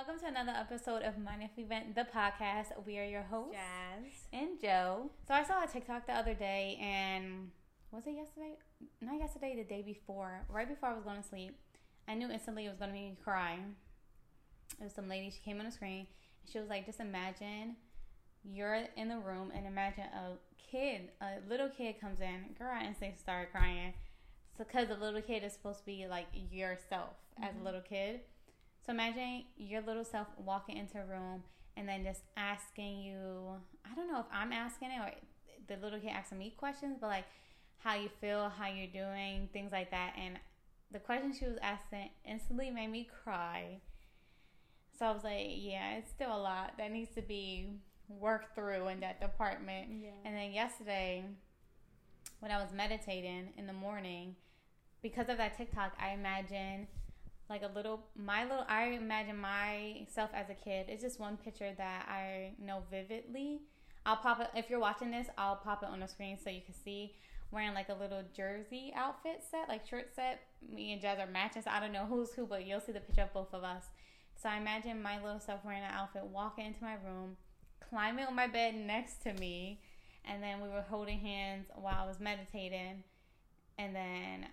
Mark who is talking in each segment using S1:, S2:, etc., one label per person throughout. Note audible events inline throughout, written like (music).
S1: Welcome to another episode of Mind If We Vent, the podcast. We are your hosts,
S2: Jazz.
S1: and Joe. So I saw a TikTok the other day, and was it yesterday? Not yesterday, the day before. Right before I was going to sleep, I knew instantly it was going to make me cry. It was some lady. She came on the screen, and she was like, "Just imagine you're in the room, and imagine a kid, a little kid comes in. Girl, I instantly started crying. So, because the little kid is supposed to be like yourself as a mm-hmm. little kid." So imagine your little self walking into a room and then just asking you, I don't know if I'm asking it or the little kid asking me questions, but like how you feel, how you're doing, things like that. And the question she was asking instantly made me cry. So I was like, yeah, it's still a lot that needs to be worked through in that department.
S2: Yeah.
S1: And then yesterday, when I was meditating in the morning, because of that TikTok, I imagine like a little my little I imagine myself as a kid. It's just one picture that I know vividly. I'll pop it if you're watching this, I'll pop it on the screen so you can see wearing like a little jersey outfit set, like shirt set. Me and Jazz are matching, so I don't know who's who, but you'll see the picture of both of us. So I imagine my little self wearing an outfit, walking into my room, climbing on my bed next to me, and then we were holding hands while I was meditating, and then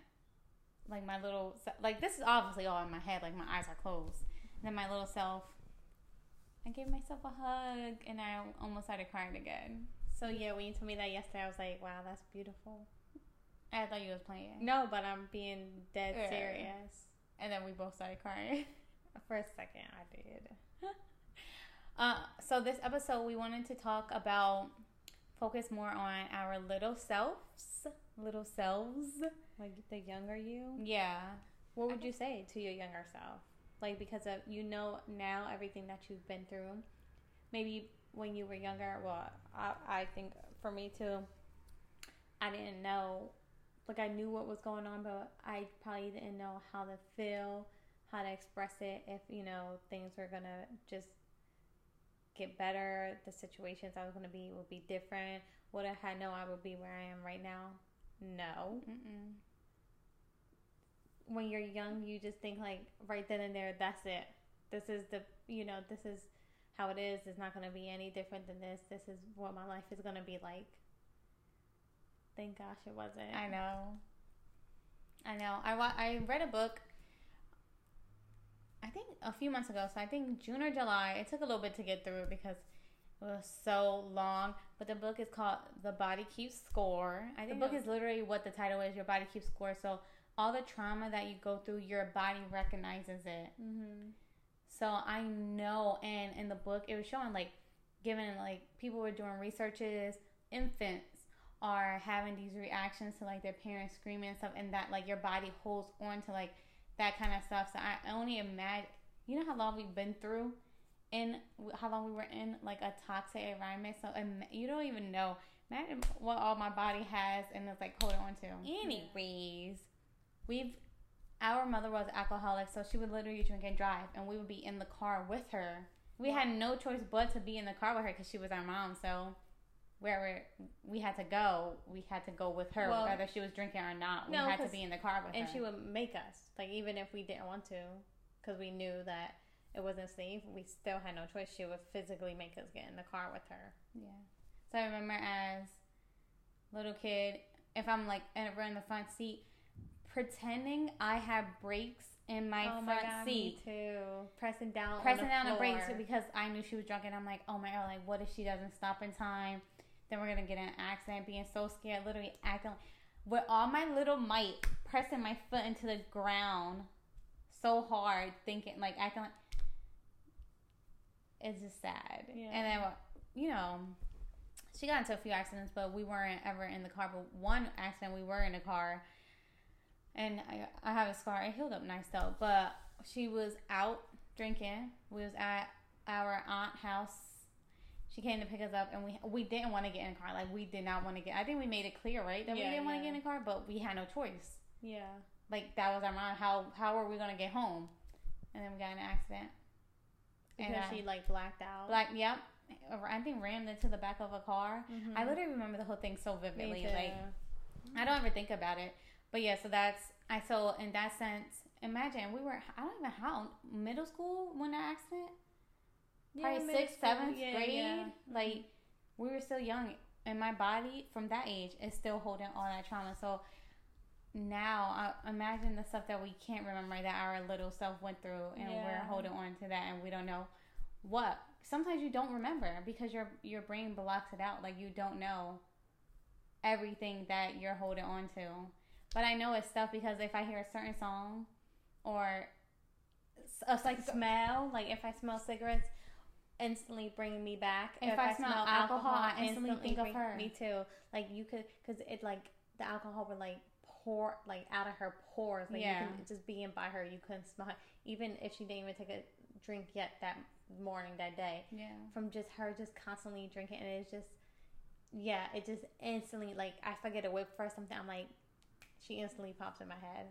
S1: like my little like this is obviously all in my head like my eyes are closed and then my little self i gave myself a hug and i almost started crying again
S2: So yeah, when you told me that yesterday, I was like, wow, that's beautiful.
S1: i thought you was playing
S2: No, but I'm being dead
S1: Yeah.
S2: serious.
S1: and then we both started crying (laughs)
S2: For a second, I did. (laughs)
S1: uh, so this episode we wanted to talk about focus more on our little selves little selves
S2: Like the younger you.
S1: yeah
S2: What would you say to your younger self? Like because of you know now everything that you've been through. Maybe when you were younger, well, I I think for me too. I didn't know, like I knew what was going on, but I probably didn't know how to feel, how to express it. If you know things were gonna just get better, the situations I was gonna be would be different. Would I had known I would be where I am right now? No
S1: Mm-mm.
S2: When you're young, you just think like right then and there, that's it. This is the, you know, this is how it is. It's not going to be any different than this. This is what my life is going to be like. Thank gosh it wasn't.
S1: I know. I know. I wa- I read a book. I think a few months ago. So I think June or July. It took a little bit to get through it because it was so long. But the book is called "The Body Keeps Score." I think the book
S2: know.
S1: is literally what the title is. Your body keeps score. So all the trauma that you go through, your body recognizes it.
S2: Mm-hmm.
S1: So I know, and in the book, it was showing like, given like people were doing researches, infants are having these reactions to like their parents screaming and stuff, and that like your body holds on to like that kind of stuff. So I only imagine, you know how long we've been through, in how long we were in like a toxic environment. So im- you don't even know. Imagine what all my body has and it's like holding on to. Anyways, we've our mother was alcoholic, so she would literally drink and drive, and we would be in the car with her. We had no choice but to be in the car with her because she was our mom. So wherever we had to go, we had to go with her,
S2: Well,
S1: whether she was drinking or not. We
S2: no,
S1: had to be in the car with
S2: And
S1: her.
S2: And she would make us, like, even if we didn't want to, because we knew that it wasn't safe, we still had no choice. She would physically make us get in the car with her.
S1: Yeah. So I remember as little kid, if I'm like ever in the front seat, pretending I have brakes in my
S2: oh
S1: front
S2: my God,
S1: seat.
S2: too. Pressing down,
S1: pressing
S2: on
S1: down the brakes because I knew she was drunk, and I'm like, oh my god, like what if she doesn't stop in time? Then we're gonna get an accident. Being so scared, literally acting like, with all my little might, pressing my foot into the ground so hard, thinking like acting like it's just sad.
S2: Yeah.
S1: And then you know, she got into a few accidents, but we weren't ever in the car. But one accident, we were in a car, and I, I have a scar. It healed up nice though. But she was out drinking. We was at our aunt house. She came to pick us up, and we we didn't want to get in the car. Like we did not want to get. I think we made it clear, right, that we didn't want to get in the car, but we had no choice.
S2: Yeah.
S1: Like that was our mind. How how were we gonna get home? And then we got in an accident.
S2: Because
S1: And, uh,
S2: she, like, blacked out.
S1: Like, yep. I think rammed into the back of a car.
S2: Mhm.
S1: I literally remember the whole thing so vividly. Like I don't ever think about it. But yeah, so that's I so in that sense, imagine we were I don't even how middle school when that accident.
S2: Yeah,
S1: Probably sixth,
S2: school,
S1: seventh
S2: yeah,
S1: grade.
S2: yeah.
S1: Like we were still young, and my body from that age is still holding all that trauma. So now, I imagine the stuff that we can't remember that our little self went through, and we're holding on to that, and we don't know what. Sometimes you don't remember because your your brain blocks it out. Like you don't know everything that you're holding on to. But I know it's stuff because if I hear a certain song or
S2: It's like smell. Like if I smell cigarettes, instantly bringing me back.
S1: If I smell alcohol, I instantly think of her.
S2: Me too. Like you could, because it like the alcohol would like pour like out of her pores. Like
S1: Yeah.
S2: can just being by her, you couldn't smell. It. Even if she didn't even take a drink yet that morning, that day,
S1: yeah.
S2: from just her just constantly drinking, and it's just yeah, it just instantly like I forget a whip for something. I'm like, she instantly pops in my head.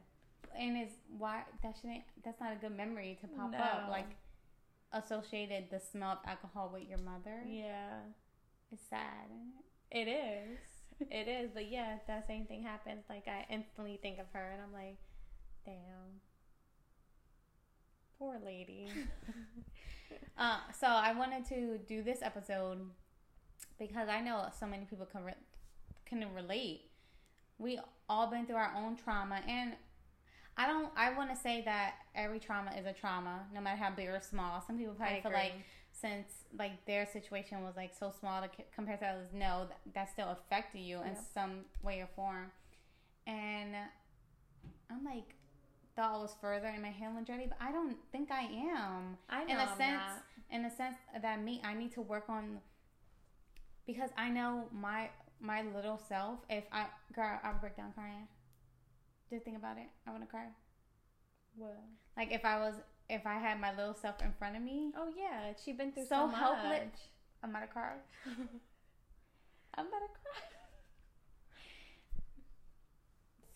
S1: and it's why that shouldn't that's not a good memory to pop up like associated the smell of alcohol with your mother
S2: Yeah.
S1: it's sad
S2: It is. it is. But yeah, that same thing happens. Like I instantly think of her and I'm like, damn. Poor lady. (laughs)
S1: uh, so i wanted to do this episode because i know so many people can, re- can relate we all been through our own trauma and i don't i want to say that every trauma is a trauma no matter how big or small. Some people probably feel like since like their situation was like so small to c- compared to others no that, that still affected you in
S2: Yep.
S1: some way or form. And i'm like thought i was further in my healing journey but i don't think i am.
S2: I know
S1: in a sense in a sense that me i need to work on because i know my my little self if i girl i'll break down crying just think about it i want to cry
S2: What?
S1: like if i was if i had my little self in front of me
S2: Oh yeah, she been through
S1: So
S2: so, much.
S1: helpless. i'm about to cry (laughs)
S2: I'm about to cry.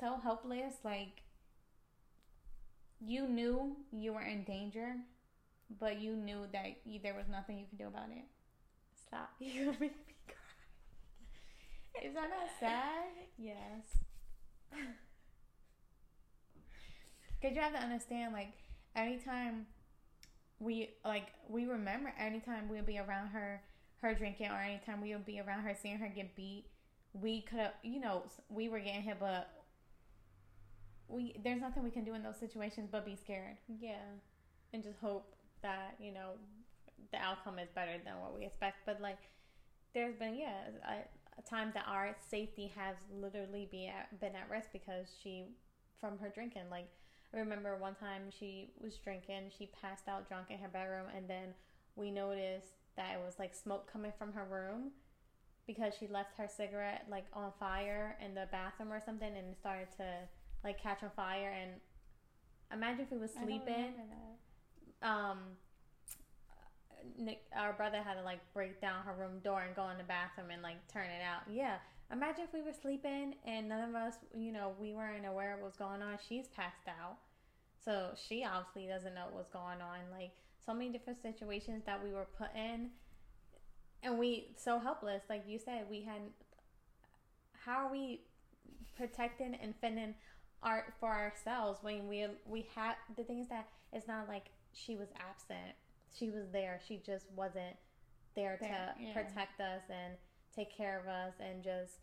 S1: so helpless like you knew you were in danger but you knew that you, there was nothing you could do about it
S2: Stop. You're gonna make me cry.
S1: Is that not sad
S2: Yes. (laughs)
S1: Because you have to understand, like, anytime we, like, we remember anytime we'll be around her, her drinking, or anytime we'll be around her, seeing her get beat, we could have, you know, we were getting hit, but we, there's nothing we can do in those situations but be scared.
S2: Yeah. And just hope that, you know, the outcome is better than what we expect. But like there's been yeah, a, time that our safety has literally been at, been at risk because she from her drinking. Like I remember one time she was drinking, she passed out drunk in her bedroom and then we noticed that it was like smoke coming from her room because she left her cigarette like on fire in the bathroom or something and it started to like catch on fire and imagine if we was sleeping um Nick, our brother had to like break down her room door and go in the bathroom and like turn it out. Yeah, imagine if we were sleeping and none of us, you know, we weren't aware of what's going on. She's passed out, so she obviously doesn't know what's going on. Like so many different situations that we were put in, and we so helpless. Like you said, we had. How are we protecting and fending art for ourselves when we we had the things that it's not like she was absent she was there. She just wasn't there,
S1: There,
S2: to
S1: yeah.
S2: protect us and take care of us and just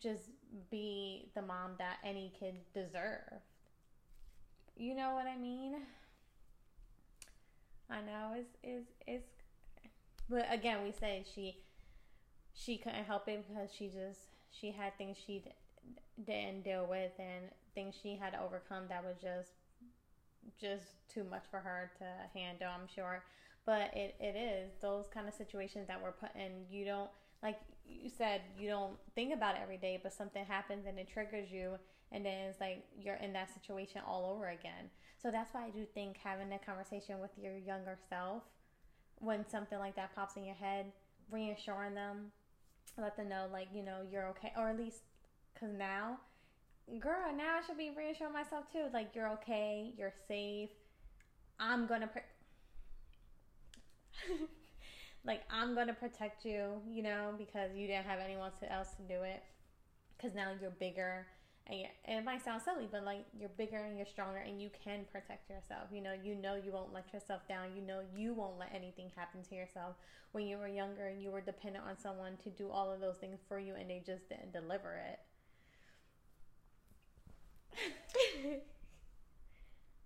S2: just be the mom that any kid deserved. You know what i mean? I know it's it's it's but again we say she she couldn't help it because she just she had things she d- didn't deal with and things she had to overcome that was just just too much for her to handle i'm sure. But it, it is those kind of situations that we're put in. You don't like you said you don't think about it every day but something happens and it triggers you and then it's like you're in that situation all over again. So that's why i do think having a conversation with your younger self when something like that pops in your head reassuring them let them know like you know you're okay or at least because now girl now i should be reassuring myself too like you're okay you're safe i'm gonna (laughs) like i'm gonna protect you you know because you didn't have anyone else to do it because now you're bigger And it might sound silly, but like you're bigger and you're stronger and you can protect yourself. You know, you know you won't let yourself down. You know you won't let anything happen to yourself. When you were younger, and you were dependent on someone to do all of those things for you and they just didn't deliver it. (laughs)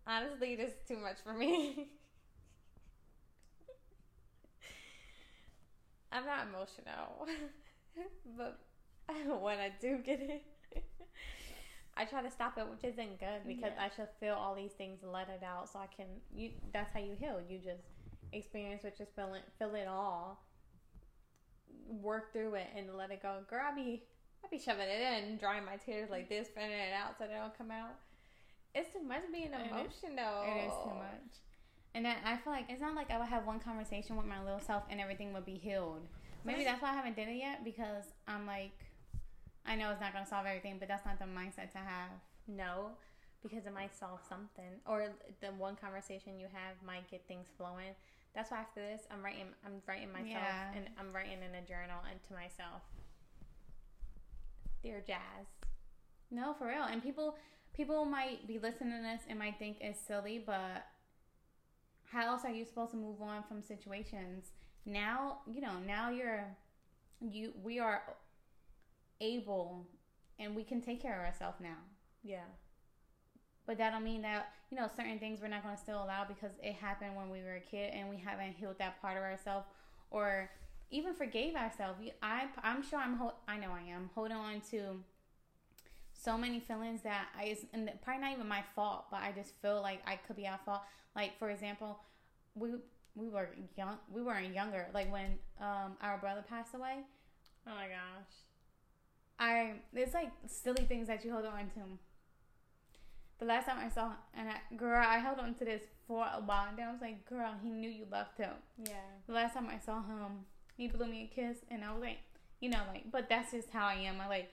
S2: Honestly, this is too much for me. (laughs) I'm not emotional, (laughs) but when I do get it, I try to stop it, which isn't good because yeah. I should feel all these things, let it out, so I can. You that's how you heal. You just experience what you're feeling, feel it all, work through it, and let it go. Girl, I be I be shoving it in, drying my tears like this, spinning it out so they don't come out. It's too much being emotional.
S1: It is too much. And then I feel like it's not like I would have one conversation with my little self and everything would be healed. Maybe that's why I haven't done it yet because I'm like, I know it's not going to solve everything, but that's not the mindset to have.
S2: No, because it might solve something, or the one conversation you have might get things flowing. That's why after this, I'm writing. I'm writing myself, yeah. and I'm writing in a journal and to myself. Dear Jazz.
S1: No, for real. And people, people might be listening to this and might think it's silly, but how else are you supposed to move on from situations? Now, you know, now you're you we are able and we can take care of ourselves now.
S2: Yeah.
S1: But that don't mean that, you know, certain things we're not going to still allow because it happened when we were a kid and we haven't healed that part of ourselves or even forgave ourselves. I I'm sure I'm I know I am holding on to so many feelings that I and probably not even my fault, but I just feel like I could be at fault. Like for example, we we were young. We weren't younger. Like when um our brother passed away.
S2: Oh my gosh.
S1: I it's like silly things that you hold on to. The last time I saw and I, girl, I held on to this for a while, and then I was like, "Girl, he knew you loved him."
S2: Yeah.
S1: The last time I saw him, he blew me a kiss, and I was like, you know, like, but that's just how I am. I like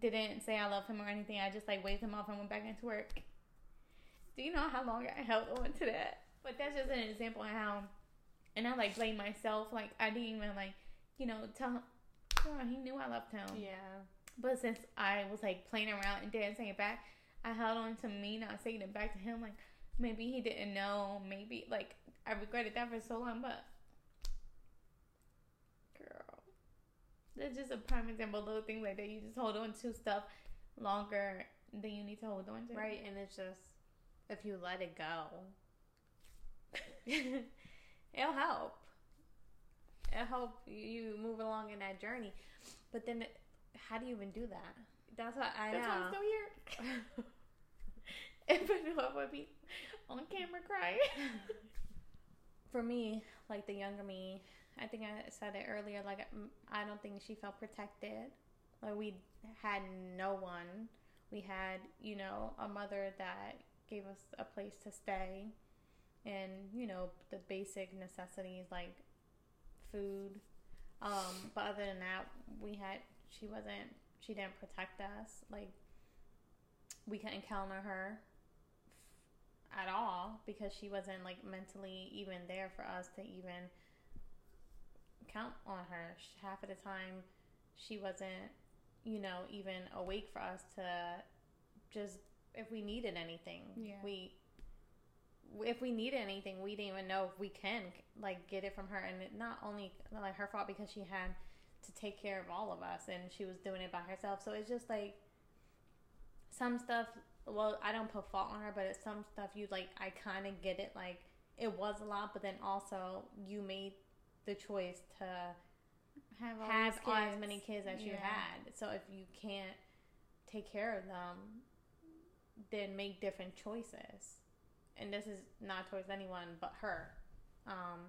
S1: didn't say I love him or anything. I just like waved him off and went back into work. Do you know how long I held on to that? But that's just an example of how, and I like blame myself. Like I didn't even like, you know, tell him. Girl, he knew I loved him.
S2: Yeah.
S1: But since I was like playing around and didn't say it back, I held on to me not saying it back to him. Like maybe he didn't know. Maybe like I regretted that for so long. But girl, that's just a prime example. Little things like that. You just hold on to stuff longer than you need to hold on to.
S2: Right, and it's just if you let it go, (laughs) it'll help. It'll help you move along in that journey. But then, how do you even do that?
S1: That's what I
S2: That's
S1: know.
S2: why I'm still here. (laughs)
S1: if I knew I would be on camera crying. (laughs)
S2: For me, like the younger me, I think I said it earlier. Like I don't think she felt protected. Like we had no one. We had, you know, a mother that gave us a place to stay and you know the basic necessities like food um but other than that we had she wasn't she didn't protect us like we couldn't count on her at all because she wasn't like mentally even there for us to even count on her half of the time she wasn't you know even awake for us to just if we needed anything
S1: yeah.
S2: we if we need anything, we didn't even know if we can like get it from her, and it not only like her fault because she had to take care of all of us, and she was doing it by herself. So it's just like some stuff. Well, I don't put fault on her, but it's some stuff you like. I kind of get it. Like it was a lot, but then also you made the choice to
S1: have,
S2: have as many kids as yeah. you had. So if you can't take care of them, then make different choices and this is not towards anyone but her. Um,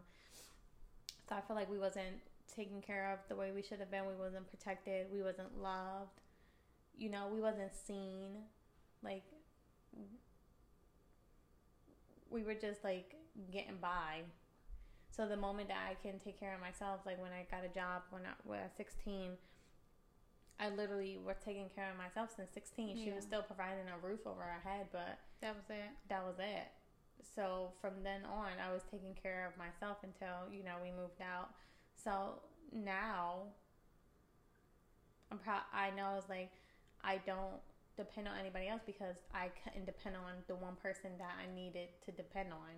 S2: so I feel like we wasn't taken care of the way we should have been. We wasn't protected. We wasn't loved. You know, we wasn't seen. Like we were just like getting by. So the moment that I can take care of myself, like when I got a job when I was 16, I literally was taking care of myself since 16. She was still providing a roof over our head, but
S1: that was it.
S2: That was it so from then on i was taking care of myself until you know we moved out so now i'm proud i know it's like i don't depend on anybody else because I couldn't depend on the one person that I needed to depend on.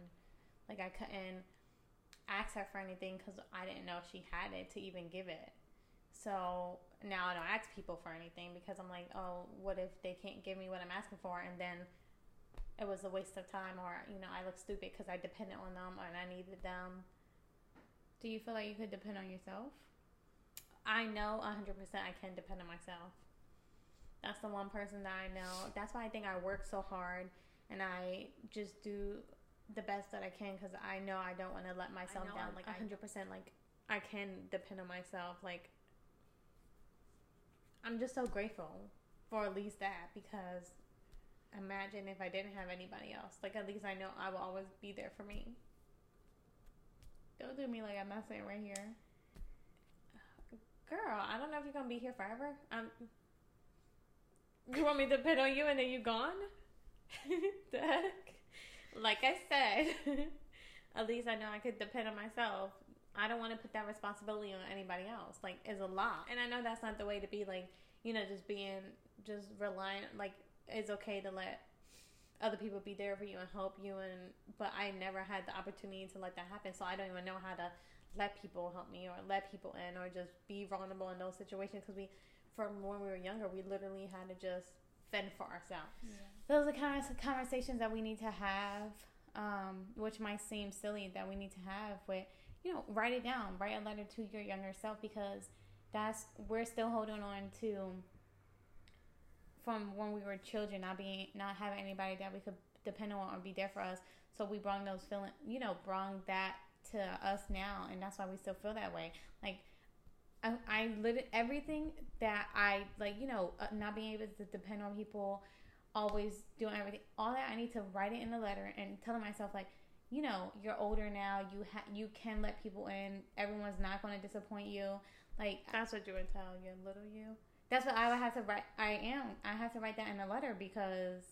S2: Like I couldn't ask her for anything because I didn't know if she had it to even give it. So now I don't ask people for anything because I'm like, oh, what if they can't give me what I'm asking for, and then it was a waste of time, or you know, I look stupid because I depended on them and I needed them.
S1: Do you feel like you could depend on yourself?
S2: I know 100% I can depend on myself. That's the one person that I know. That's why I think I work so hard and I just do the best that I can because I know I don't want to let myself down. Like 100%, like I can depend on myself. Like I'm just so grateful for at least that because imagine if I didn't have anybody else. Like at least I know I will always be there for me.
S1: Don't do me like I'm not saying right here.
S2: Girl, I don't know if you're gonna be here forever. Um, you want me to depend on you and then you gone? (laughs) heck? Like I said, (laughs) at least I know I could depend on myself. I don't want to put that responsibility on anybody else. Like, it's a lot. And I know that's not the way to be, like, you know, just being, just reliant. Like, it's okay to let other people be there for you and help you. And, but I never had the opportunity to let that happen. So I don't even know how to let people help me or let people in or just be vulnerable in those situations. Because we, from when we were younger, we literally had to just fend for ourselves.
S1: Yeah. Those are the kind of conversations that we need to have, um, which might seem silly that we need to have with you know, write it down. Write a letter to your younger self because that's we're still holding on to from when we were children, not being not having anybody that we could depend on or be there for us. So we brought those feeling, you know, brought that to us now, and that's why we still feel that way. Like I, I lit everything that I like, you know, uh, not being able to depend on people, always doing everything. All that I need to write it in a letter and telling myself like you know, you're older now. You ha- you can let people in. Everyone's not going to disappoint you. Like
S2: that's what you would tell your little you.
S1: That's what I would have to write. I am. I have to write that in a letter because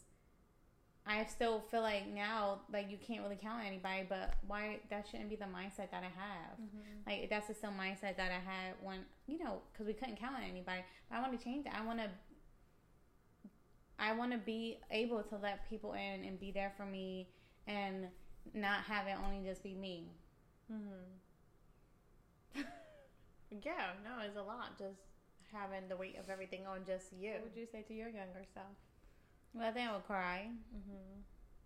S1: I still feel like now, like you can't really count on anybody. But why that shouldn't be the mindset that I have. Mm-hmm. Like that's the same mindset that I had when you know, because we couldn't count on anybody. But I want to change that. I want to. I want to be able to let people in and be there for me and not have it only just be me.
S2: Mm-hmm. (laughs) yeah, no, it's a lot. Just having the weight of everything on just you.
S1: What would you say to your younger self? Well, I think I would cry. Mm-hmm.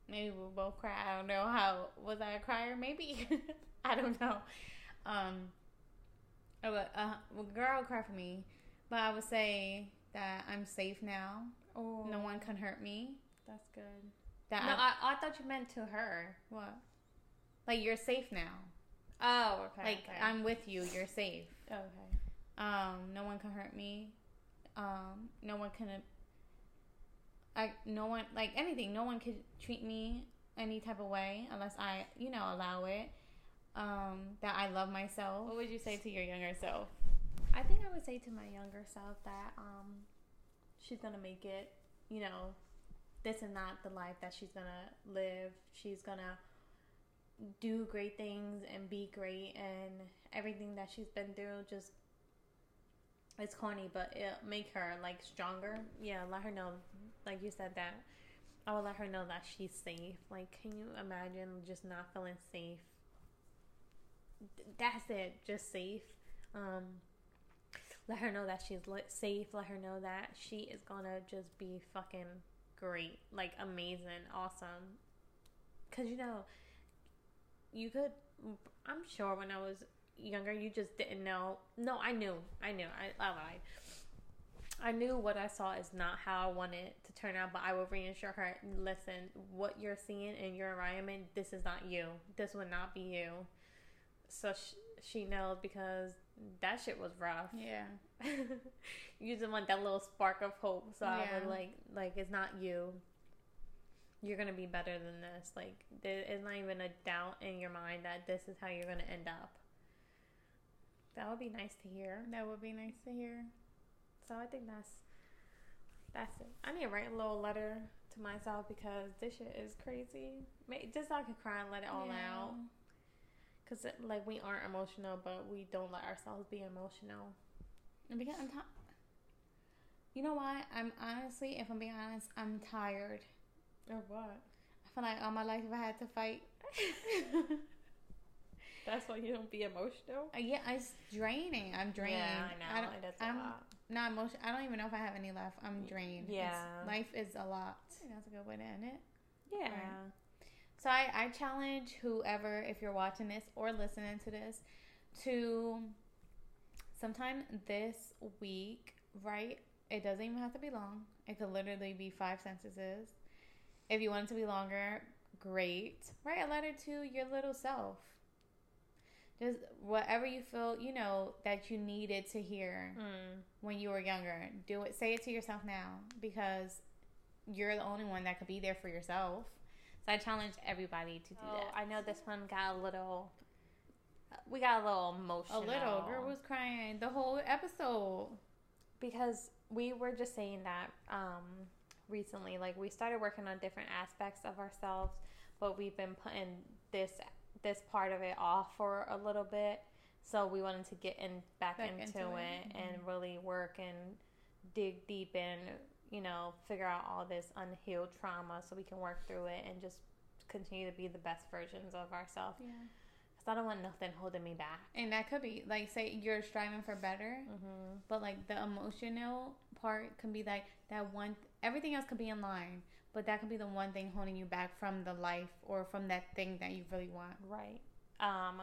S1: Maybe we'll both cry. I don't know how. Was I a crier? Maybe. (laughs) I don't know. Um, I would, uh, well, girl cry for me. But I would say that I'm safe now. Oh. No one can hurt me.
S2: That's good. That no, I, I, I thought you meant to her.
S1: What? Like you're safe now.
S2: Oh, okay.
S1: Like
S2: okay.
S1: I'm with you. You're safe.
S2: Okay.
S1: Um, no one can hurt me. Um, no one can. I no one like anything. No one could treat me any type of way unless I, you know, allow it. Um, that I love myself.
S2: What would you say to your younger self?
S1: I think I would say to my younger self that um, she's gonna make it. You know, this is not the life that she's gonna live. She's gonna do great things and be great and everything that she's been through just it's corny but it make her like stronger yeah let her know like you said that i will let her know that she's safe like can you imagine just not feeling safe that's it just safe um let her know that she's safe let her know that she is gonna just be fucking great, like amazing, awesome. Cause you know, you could. I'm sure when I was younger, you just didn't know. No, I knew. I knew. I, I lied. I knew what I saw is not how I wanted to turn out, but I would reassure her, listen, what you're seeing in your environment, this is not you. This would not be you. So she, she knows because that shit was rough.
S2: Yeah. (laughs)
S1: you just want that little spark of hope. So yeah. I would like, like it's not you. You're gonna be better than this. Like there is not even a doubt in your mind that this is how you're gonna end up. That would be nice to hear.
S2: That would be nice to hear.
S1: So I think that's that's it. I need to write a little letter to myself because this shit is crazy. Just so I can cry and let it all yeah. out. Cause like we aren't emotional, but we don't let ourselves be emotional.
S2: And because I'm t-
S1: You know why? I'm honestly, if I'm being honest, I'm tired.
S2: Or what?
S1: I feel like all my life I had to fight. (laughs)
S2: That's why you don't be emotional.
S1: Uh, yeah, it's draining. I'm drained.
S2: Yeah, I know.
S1: don't-
S2: it is
S1: I'm
S2: lot.
S1: not emotional. I don't even know if I have any left. I'm drained. It's-
S2: Yeah.
S1: life is a lot. That's a good way to end it.
S2: Yeah.
S1: Right. So I, I challenge whoever, if you're watching this or listening to this, to sometime this week, right? It doesn't even have to be long. It could literally be five sentences. If you want it to be longer, great. Write a letter to your little self. Just whatever you feel, you know, that you needed to hear
S2: Mm.
S1: when you were younger. Do it. Say it to yourself now because you're the only one that could be there for yourself. So I challenge everybody to do
S2: Oh,
S1: that.
S2: I know this one got a little. We got a little emotional.
S1: A little girl was crying the whole episode.
S2: because we were just saying that um, recently. Like we started working on different aspects of ourselves, but we've been putting this this part of it off for a little bit. So we wanted to get in back,
S1: Back
S2: into,
S1: into
S2: it,
S1: it.
S2: and really work and dig deep and you know figure out all this unhealed trauma so we can work through it and just continue to be the best versions of ourselves.
S1: Yeah.
S2: Cause I don't want nothing holding me back.
S1: And that could be like say you're striving for better,
S2: Mm-hmm.
S1: but like the emotional part can be like that one everything else could be in line, but that could be the one thing holding you back from the life or from that thing that you really want.
S2: Right. Um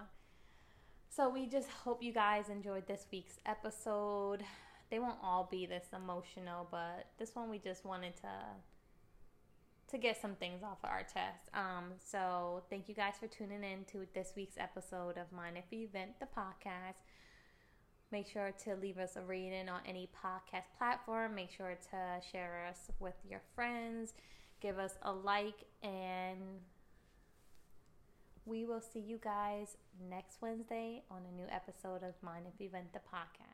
S2: so we just hope you guys enjoyed this week's episode. They won't all be this emotional, but this one we just wanted to to get some things off of our chest. Um so thank you guys for tuning in to this week's episode of Mind If You Vent the podcast. Make sure to leave us a rating on any podcast platform. Make sure to share us with your friends. Give us a like and we will see you guys next Wednesday on a new episode of Mind If You the podcast.